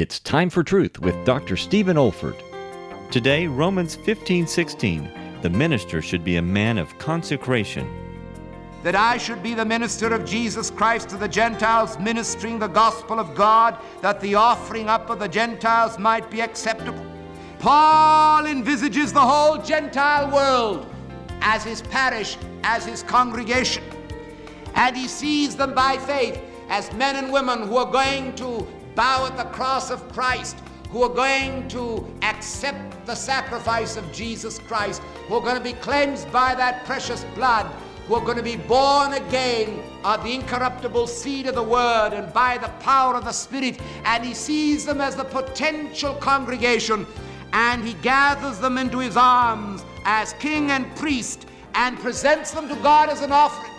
It's time for truth with Dr. Stephen Olford. Today, Romans 15:16. The minister should be a man of consecration. That I should be the minister of Jesus Christ to the Gentiles, ministering the gospel of God, that the offering up of the Gentiles might be acceptable. Paul envisages the whole Gentile world as his parish, as his congregation. And he sees them by faith as men and women who are going to bow at the cross of Christ, who are going to accept the sacrifice of Jesus Christ, who are going to be cleansed by that precious blood, who are going to be born again of the incorruptible seed of the Word and by the power of the Spirit. And he sees them as the potential congregation and he gathers them into his arms as king and priest and presents them to God as an offering.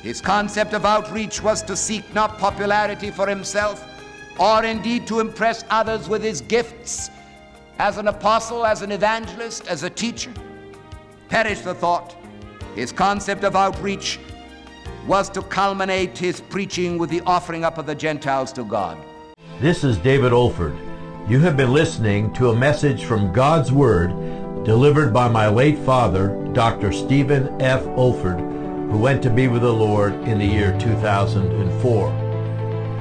His concept of outreach was to seek not popularity for himself or indeed to impress others with his gifts as an apostle, as an evangelist, as a teacher. Perish the thought. His concept of outreach was to culminate his preaching with the offering up of the Gentiles to God. This is David Olford. You have been listening to a message from God's Word delivered by my late father, Dr. Stephen F. Olford, who went to be with the Lord in the year 2004.